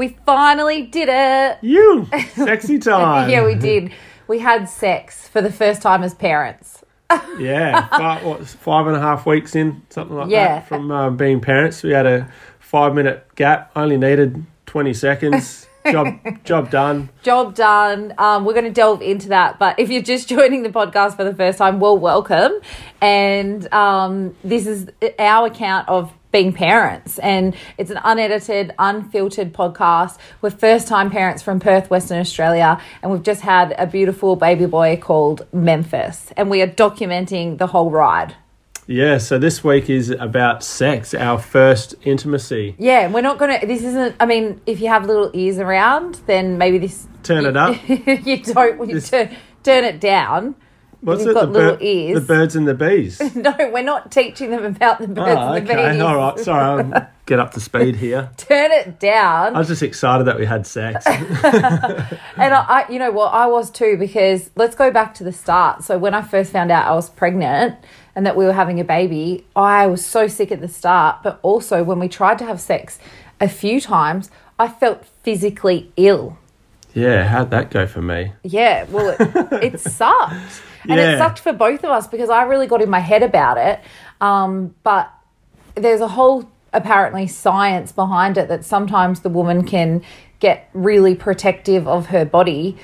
We finally did it. You sexy time. yeah, we did. We had sex for the first time as parents. yeah, five, what, five and a half weeks in, something like Yeah. that, from uh, being parents. We had a five minute gap, only needed 20 seconds. job, job done. Job done. Um, we're going to delve into that. But if you're just joining the podcast for the first time, well, welcome. And um, this is our account of being parents. And it's an unedited, unfiltered podcast. We're first time parents from Perth, Western Australia. And we've just had a beautiful baby boy called Memphis. And we are documenting the whole ride. Yeah, so this week is about sex, our first intimacy. Yeah, we're not going to. This isn't. I mean, if you have little ears around, then maybe this. Turn it up. you don't. You This- turn, turn it down. What's You've it? got the, little bir- ears. the birds and the bees. No, we're not teaching them about the ah, birds oh, and the okay. bees. All right. Sorry, I'll get up to speed here. Turn it down. I was just excited that we had sex. And I, I, you know what, I was too because let's go back to the start. So when I first found out I was pregnant and that we were having a baby, I was so sick at the start. But also when we tried to have sex a few times, I felt physically ill. yeah, how'd that go for me? Yeah, well, it, it sucked. And it sucked for both of us because I really got in my head about it. Um, but there's a whole apparently science behind it that sometimes the woman can get really protective of her body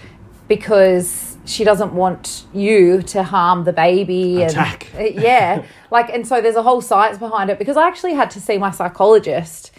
because she doesn't want you to harm the baby Attack. and yeah like and so there's a whole science behind it because i actually had to see my psychologist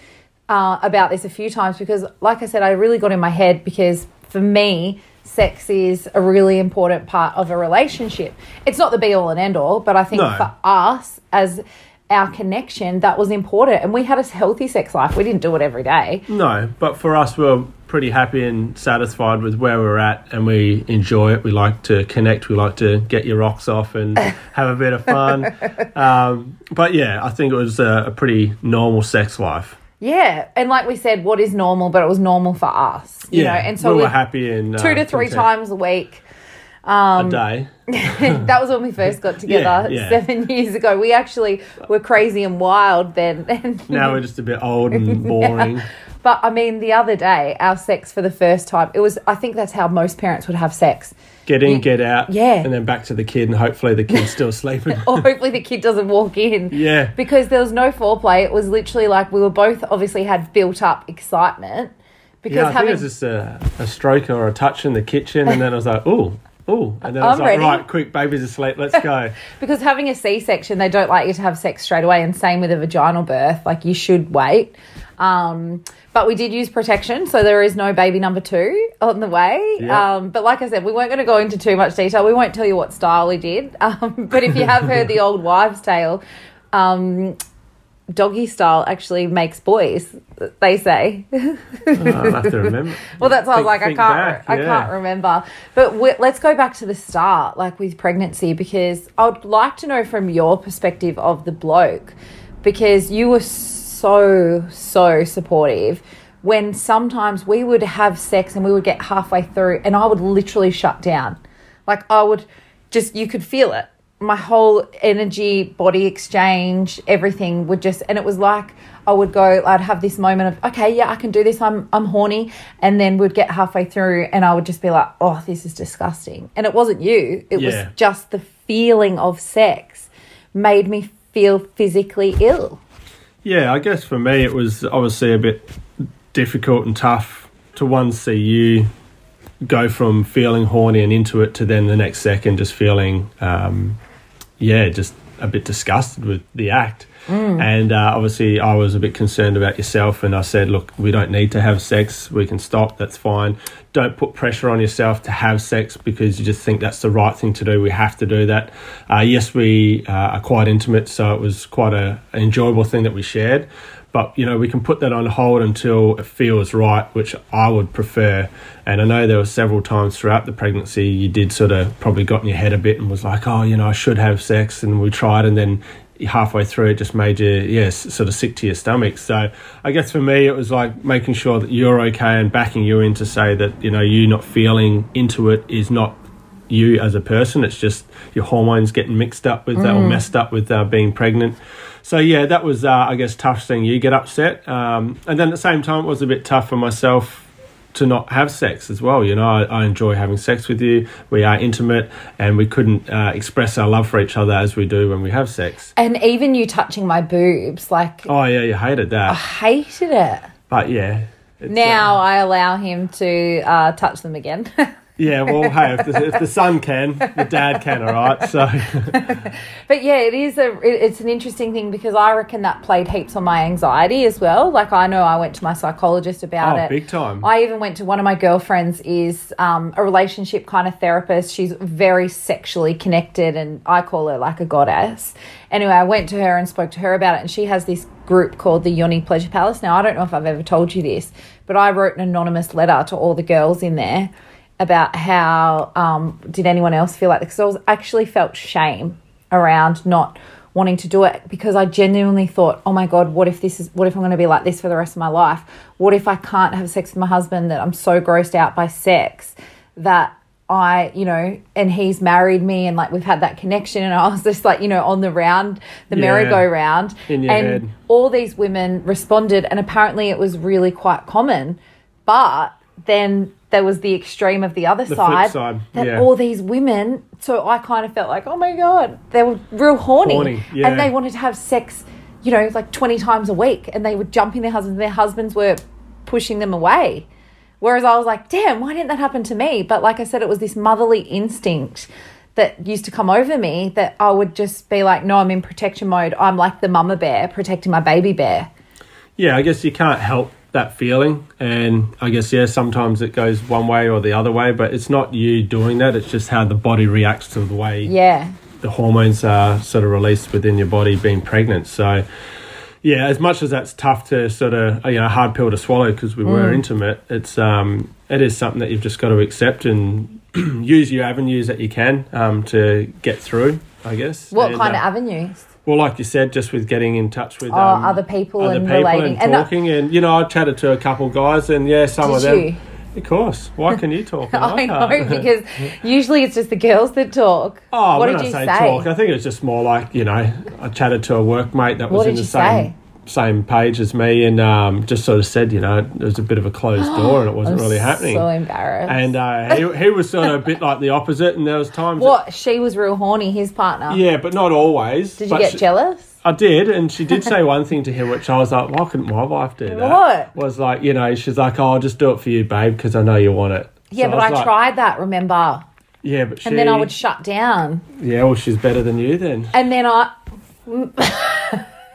uh, about this a few times because like i said i really got in my head because for me sex is a really important part of a relationship it's not the be all and end all but i think No. for us as our connection that was important and we had a healthy sex life we didn't do it every day No, but for us, we're pretty happy and satisfied with where we're at, and we enjoy it. We like to connect. We like to get your rocks off and have a bit of fun. Um, but yeah, I think it was a, a pretty normal sex life. Yeah and like we said what is normal but it was normal for us you know and so we we were happy and two uh, to three times a week Um, a day. that was when we first got together Yeah, yeah. seven years ago. We actually were crazy and wild then. And Now we're just a bit old and boring. but I mean, the other day, our sex for the first time, it was. I think that's how most parents would have sex. Get in, get out, Yeah. and then back to the kid, and hopefully the kid's still sleeping. Or hopefully the kid doesn't walk in. Yeah. Because there was no foreplay. It was literally like we were both obviously had built up excitement. Because Yeah, I think having it was just a, a stroke or a touch in the kitchen, and then I was like, "Ooh, ooh," and then I was I'm like, ready. "Right, quick, baby's asleep, let's go." because having a C section, they don't like you to have sex straight away, and same with a vaginal birth. Like you should wait. Um, but we did use protection, so there is no baby number two on the way. Yeah. Um, but like I said, we weren't going to go into too much detail. We won't tell you what style we did. Um, but if you have heard the old wives' tale, um, doggy style actually makes boys. They say. Oh, I'll have to remember. Well, that's why I was like, I can't, back, I can't remember. But we, let's go back to the start, like with pregnancy, because I would like to know from your perspective of the bloke, because you were so so so supportive. When sometimes we would have sex and we would get halfway through, and I would literally shut down, like I would just you could feel it. My whole energy, body exchange, everything would just, and it was like I would go, I'd have this moment of, okay, yeah, I can do this. I'm, I'm horny. And then we'd get halfway through and I would just be like, oh, this is disgusting. And it wasn't you. It Yeah. was just the feeling of sex made me feel physically ill. Yeah, I guess for me it was obviously a bit difficult and tough to one see you go from feeling horny and into it to then the next second just feeling, um, yeah, just a bit disgusted with the act. And uh, obviously, I was a bit concerned about yourself, and I said, "Look, we don't need to have sex. We can stop. That's fine. Don't put pressure on yourself to have sex because you just think that's the right thing to do. We have to do that. Uh, yes, we uh, are quite intimate, so it was quite a, an enjoyable thing that we shared. But you know, we can put that on hold until it feels right, which I would prefer. And I know there were several times throughout the pregnancy you did sort of probably got in your head a bit and was like, oh, you know, I should have sex, and we tried, and then halfway through it just made you yes sort of sick to your stomach so i guess for me it was like making sure that you're okay and backing you in to say that you know you not feeling into it is not you as a person it's just your hormones getting mixed up with that or messed up with uh, being pregnant so yeah, that was uh, I guess tough seeing you get upset, um, and then at the same time it was a bit tough for myself to not have sex as well. You know, I, I enjoy having sex with you. We are intimate, and we couldn't uh, express our love for each other as we do when we have sex. And even you touching my boobs, like Oh yeah, you hated that. I hated it. but yeah. Now uh, I allow him to uh, touch them again. yeah, well, hey, if the, if the son can, the dad can, all right. So But yeah, it is a it, it's an interesting thing because I reckon that played heaps on my anxiety as well. Like I know I went to my psychologist about oh, it. big time. I even went to one of my girlfriends is um, a relationship kind of therapist. She's very sexually connected, and I call her like a goddess. Anyway, I went to her and spoke to her about it, and she has this group called the Yoni Pleasure Palace. Now, I don't know if I've ever told you this, but I wrote an anonymous letter to all the girls in there about how um, did anyone else feel like this? because I was actually felt shame around not wanting to do it because I genuinely thought, oh my god, what if this is what if I'm going to be like this for the rest of my life? What if I can't have sex with my husband that I'm so grossed out by sex that I, you know, and he's married me and like we've had that connection and I was just like, you know, on the round, the Yeah. merry-go-round. In your and head. all these women responded and apparently it was really quite common. But then there was the extreme of the other flip side, side, that yeah. all these women so I kind of felt like, oh my god, they were real horny, Horny, yeah. and they wanted to have sex, you know, like twenty times a week, and they were jumping their husbands. And their husbands were pushing them away, whereas I was like, damn, why didn't that happen to me? But like I said, it was this motherly instinct that used to come over me that I would just be like, no, I'm in protection mode. I'm like the mama bear protecting my baby bear. yeah, I guess you can't help that feeling, and I guess yeah, sometimes it goes one way or the other way, but it's not you doing that. It's just how the body reacts to the way Yeah, the hormones are sort of released within your body being pregnant. So, yeah, as much as that's tough to sort of you know hard pill to swallow because we were intimate, it's um it is something that you've just got to accept and use your avenues that you can um to get through. I guess. what And, kind uh, of avenues? Well, like you said, just with getting in touch with Oh, um, other people other and people relating. and And talking, and, you know, I chatted to a couple guys, and yeah, some of Did them. you? Of course. Why can you talk? and I know can't? because usually it's just the girls that talk. Oh, what when did I you say, say? talk, I think it was just more like you know, I chatted to a workmate that was in the same say? Same page as me, and um, just sort of said, you know, it was a bit of a closed door, and it wasn't I'm really happening. So embarrassed. and uh, he, he was sort of a bit like the opposite, and there was times. that- what? She was real horny. His partner. yeah, but not always. Did you get she- jealous? I did, and she did say one thing to him, which I was like, "Why couldn't my wife do that?" What? Was like, you know, she's like, "Oh, I'll just do it for you, babe, because I know you want it." Yeah, So but was I like, tried that. Remember? Yeah, but she. And then I would shut down. Yeah, well, she's better than you then. And then I.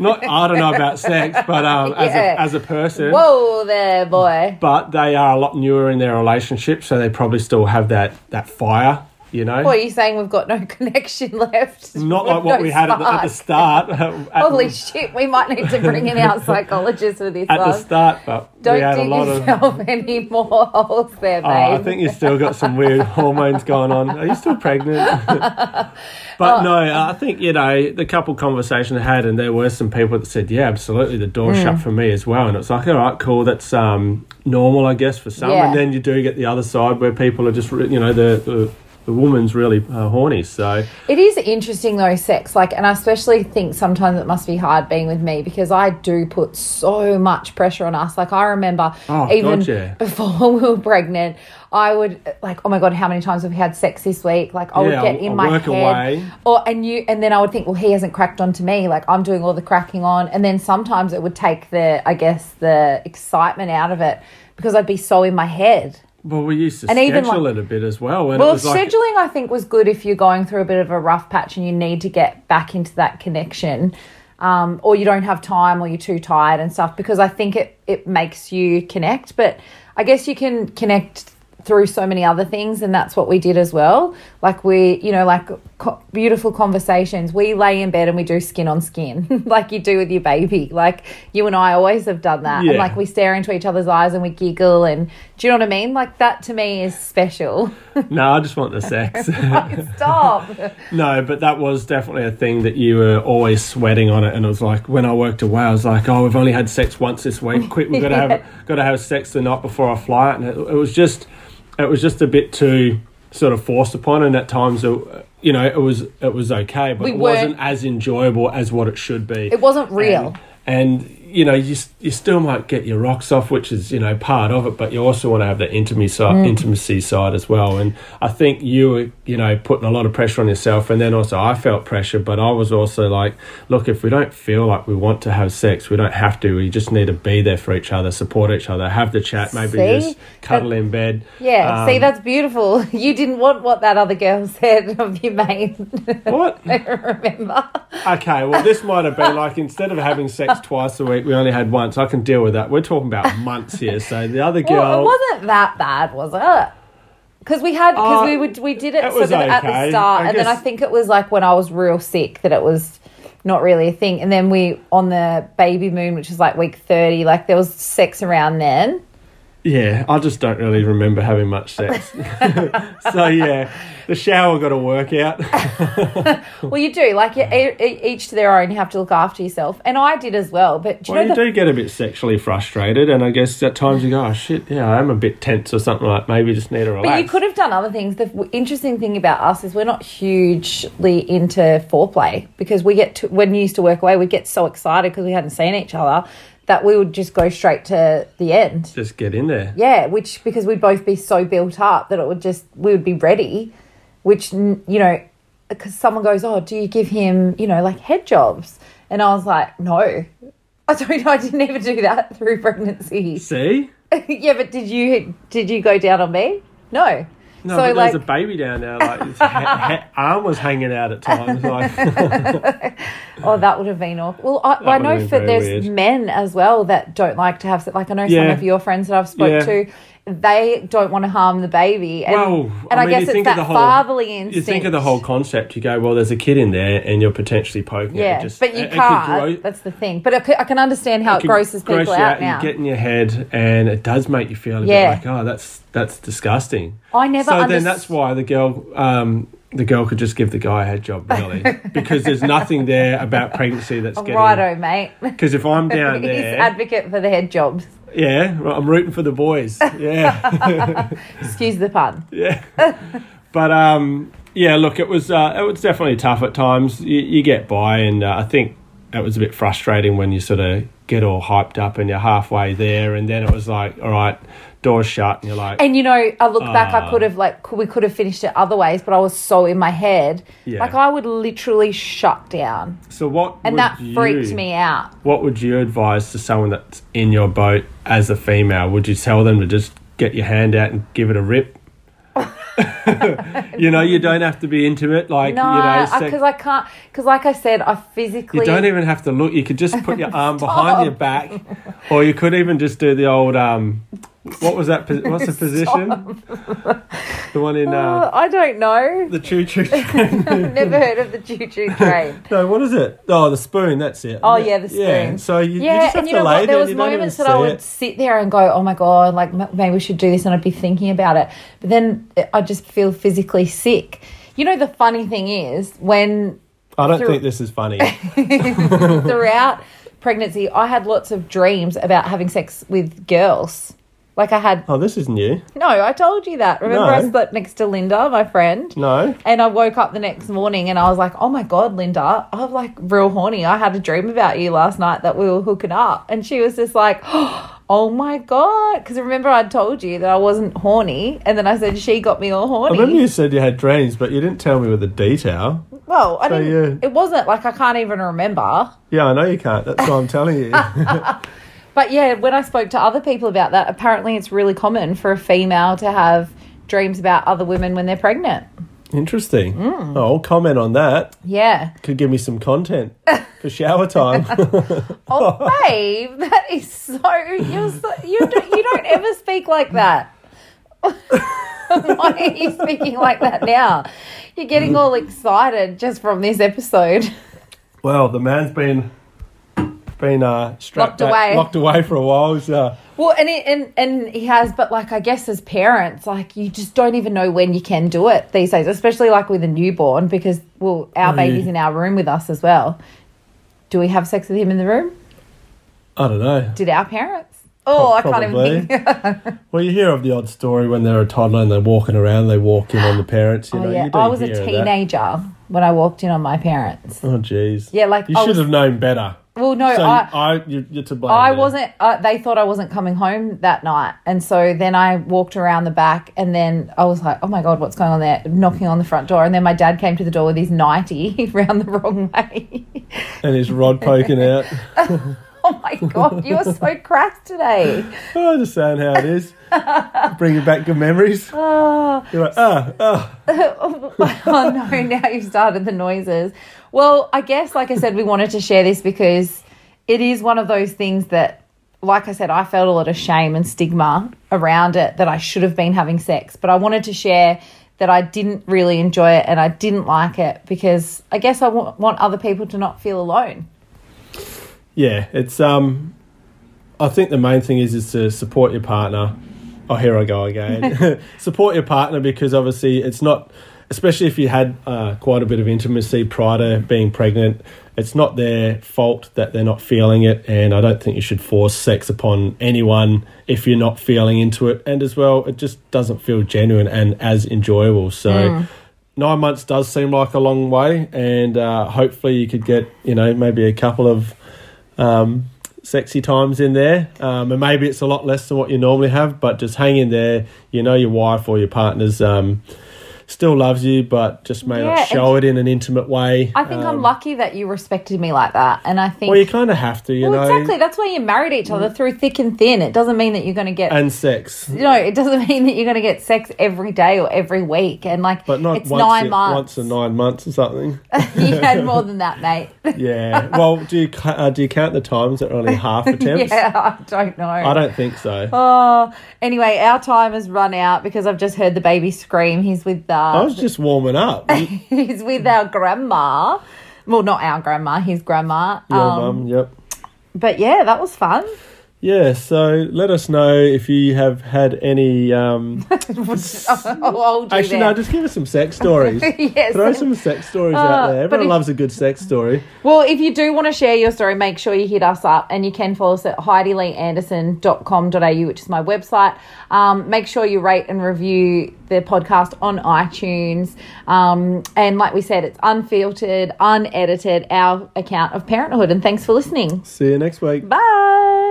Not, I don't know about sex, but um, as Yeah. a as a person. Whoa there, boy. But they are a lot newer in their relationship, so they probably still have that that fire. You know, What are you saying? We've got no connection left. not like what no we had at the, at the start. At, Holy shit! We might need to bring in our psychologist for this at the start, but Don't we had a dig lot of. yourself any more holes there, babe. Oh, I think you still got some weird hormones going on. Are you still pregnant? but Oh. no, I think you know the couple conversation I had, and there were some people that said, "Yeah, absolutely, the door Mm. shut for me as well." And it's like, all right, cool, that's um, normal, I guess, for some. Yeah. And then you do get the other side where people are just, you know, the the, the woman's really uh, horny. So It is interesting though, sex. Like, and I especially think sometimes it must be hard being with me because I do put so much pressure on us. Like, I remember Oh, even God, yeah. before we were pregnant, I would like, oh my god, how many times have we had sex this week? Like, I would Yeah, get I'll- in I'll my head, away. or and you, and then I would think, well, he hasn't cracked onto me. Like, I'm doing all the cracking on, and then sometimes it would take the, I guess, the excitement out of it because I'd be so in my head. Well, we used to And even, schedule like- it a bit as well. When Well, it was like, scheduling I think was good if you're going through a bit of a rough patch and you need to get back into that connection, um, or you don't have time, or you're too tired and stuff. Because I think it it makes you connect. But I guess you can connect through so many other things, and that's what we did as well. Like we, you know, like co- beautiful conversations. We lay in bed and we do skin on skin, like you do with your baby. Like you and I always have done that, and like we stare into each other's eyes and we giggle. And do you know what I mean? Like that to me is special. no, I just want the sex. Stop. No, but that was definitely a thing that you were always sweating on it, and it was like when I worked away, I was like, "Oh, we've only had sex once this week. Quick, we've got to have got to have sex the night before I fly." And it, it was just, it was just a bit too sort of forced upon, and at times it, you know, it was it was okay, but We it wasn't as enjoyable as what it should be. It wasn't real. And, and you know, you you still might get your rocks off, which is you know part of it, but you also want to have the intimacy side, Mm. intimacy side as well. And I think you were you know putting a lot of pressure on yourself, and then also I felt pressure, but I was also like, look, if we don't feel like we want to have sex, we don't have to. We just need to be there for each other, support each other, have the chat, maybe See? just cuddle in bed. Yeah, Um, see, that's beautiful. You didn't want what that other girl said of your mate. what? I Remember? Okay, well, this might have been like instead of having sex twice a week, we only had once. I can deal with that. We're talking about months here. So the other girl, Well, it wasn't that bad, was it? Because we had because Uh, we would we did it, it sort of at the start, I and then I think it was like when I was real sick that it was not really a thing, and then we on the baby moon, which was like week thirty, like there was sex around then. Yeah, I just don't really remember having much sex. so yeah, the shower got to work out. Well, you do like you, each to their own. You have to look after yourself, and I did as well. But do you well, you the do get a bit sexually frustrated, and I guess at times you go, "Oh shit, yeah, I am a bit tense or something like maybe just need to relax." But you could have done other things. The interesting thing about us is we're not hugely into foreplay because we get to, when you used to work away, we'd get so excited because we hadn't seen each other that we would just go straight to the end. just get in there. Yeah, which because we'd both be so built up that it would just we would be ready. Which you know, because someone goes, "Oh, do you give him you know like head jobs?" And I was like, "No." I don't know. I didn't ever do that through pregnancy. See, yeah, but did you did you go down on me? No. No, so but like, there's a baby down there. Like his ha- ha- arm was hanging out at times. Like oh, that would have been awful. Well, I, I know for there's weird. men as well that don't like to have. Like I know some of your friends that I've spoke Yeah. to, they don't want to harm the baby. And, Well, and I, mean, guess it's that whole, fatherly instinct. You think of the whole concept. You go, well, there's a kid in there, and you're potentially poking. Yeah, it. Just, but you it- it can't. grow- That's the thing. But I can understand how it, grosses people gross you out, now. You get in your head, and it does make you feel a Yeah. bit like, oh, that's that's disgusting. I never So then that's why the girl, um, the girl could just give the guy a head job, really, because there's nothing there about pregnancy that's getting. Righto, mate. Because if I'm down He's there, advocate for the head jobs. Yeah, well, I'm rooting for the boys. Yeah. Excuse the pun. Yeah. but um, yeah, look, it was uh, it was definitely tough at times. You, you get by, and uh, I think it was a bit frustrating when you sort of get all hyped up and you're halfway there, and then it was like, all right, doors shut, and you're like, And you know, I look back, I Ah. could have like we could have finished it other ways, but I was so in my head, Yeah. like I would literally shut down, so what? and that freaked me out. What would you advise to someone that's in your boat as a female? Would you tell them to just get your hand out and give it a rip? you know, you don't have to be intimate, like No, you know. because I, can't. Because like I said, I physically. You don't even have to look. You could just put your arm behind your back, or you could even just do the old um. What was that? What's the position? the one in Uh, uh, I don't know. the choo choo. I've never heard of the choo choo train. no, what is it? Oh, the spoon. That's it. Oh, yeah, the Yeah. spoon. So you, you just have and you to know lay what? There was you don't even moments that I would it. sit there and go, "Oh my god, like maybe we should do this," and I'd be thinking about it. But then I just feel physically sick. You know, the funny thing is when I don't through- think this is funny. throughout pregnancy, I had lots of dreams about having sex with girls. Like I had oh, this is new. no, I told you that. Remember, I slept next to Linda, my friend. No. And I woke up the next morning and I was like, oh my God, Linda, I'm like real horny. I had a dream about you last night that we were hooking up. And she was just like, oh my God. Because remember, I told you that I wasn't horny. And then I said, she got me all I horny. remember you said you had dreams, but you didn't tell me with the detail. well, I So, didn't, yeah. it wasn't like I can't even remember. Yeah, I know you can't. That's why I'm telling you. But yeah, when I spoke to other people about that, apparently it's really common for a female to have dreams about other women when they're pregnant. Interesting. Mm. Oh, I'll comment on that. Yeah. Could give me some content for shower time. Oh, babe, that is so. You're so you, don't, you don't ever speak like that. Why are you speaking like that now? You're getting all excited just from this episode. well, the man's been been uh, strapped Locked back- away. locked away for a while. So Well, and it, and and he has, but like I guess as parents, like you just don't even know when you can do it these days, especially like with a newborn, because well, our Oh, baby's yeah. in our room with us as well. Do we have sex with him in the room? I don't know. Did our parents? Oh, I can't even. Think Well, you hear of the odd story when they're a toddler and they're walking around, they walk in on the parents. You know, oh yeah, you do I was a hear of that. teenager when I walked in on my parents. Oh, jeez. Yeah, like You I should was- have known better. Well, no, so I. I, you're, you're to blame. I there. wasn't. Uh, they thought I wasn't coming home that night, and so then I walked around the back, and then I was like, "Oh my god, what's going on there?" Knocking on the front door, and then my dad came to the door with his ninety round the wrong way. And his rod poking out. oh my god, you are so cracked today. Oh, just saying how it is. Bringing back good memories. Oh, You're like, ah, ah. oh no, now you've started the noises. Well, I guess, like I said, we wanted to share this because it is one of those things that, like I said, I felt a lot of shame and stigma around it that I should have been having sex. But I wanted to share that I didn't really enjoy it and I didn't like it because I guess I want other people to not feel alone. Yeah, it's um. I think the main thing is is to support your partner. Oh, here I go again. support your partner because obviously it's not, especially if you had uh, quite a bit of intimacy prior to being pregnant. It's not their fault that they're not feeling it, and I don't think you should force sex upon anyone if you're not feeling into it. And as well, it just doesn't feel genuine and as enjoyable. So. Nine months does seem like a long way, and uh, hopefully you could get, you know, maybe a couple of um, sexy times in there. Um, and maybe it's a lot less than what you normally have, but just hang in there. You know your wife or your partner's um, still loves you, but just may Yeah, not show it in an intimate way. I think I'm Um, lucky that you respected me like that. And I think. Well, you kind of have to, you Well, know. exactly. That's why you married each other through thick and thin. It doesn't mean that you're going to get And sex. no, it doesn't mean that you're going to get sex every day or every week. And like, But not it's once, nine in- months. once in nine months or something. you had more than that, mate. yeah. Well, do you uh, do you count the times that are only half attempts? yeah, I don't know. I don't think so. Oh, anyway, our time has run out because I've just heard the baby scream. He's with I was just warming up. He's with our grandma. Well, not our grandma, his grandma. Um, mum, yep. But yeah, that was fun. Yeah, so let us know if you have had any. Um, I'll hold you actually, no, just give us some sex stories. Yes. Throw some sex stories Uh, out there. Everyone if- loves a good sex story. Well, if you do want to share your story, make sure you hit us up and you can follow us at heidileeanderson.com.au, which is my website. Um, make sure you rate and review the podcast on iTunes. Um, and like we said, it's unfiltered, unedited, our account of parenthood. And thanks for listening. See you next week. Bye.